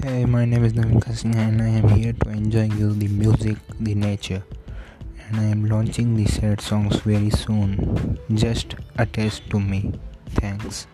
Hey, my name is Navin Kasina and I am here to enjoy you the music, the nature. And I am launching the sad songs very soon. Just attach to me. Thanks.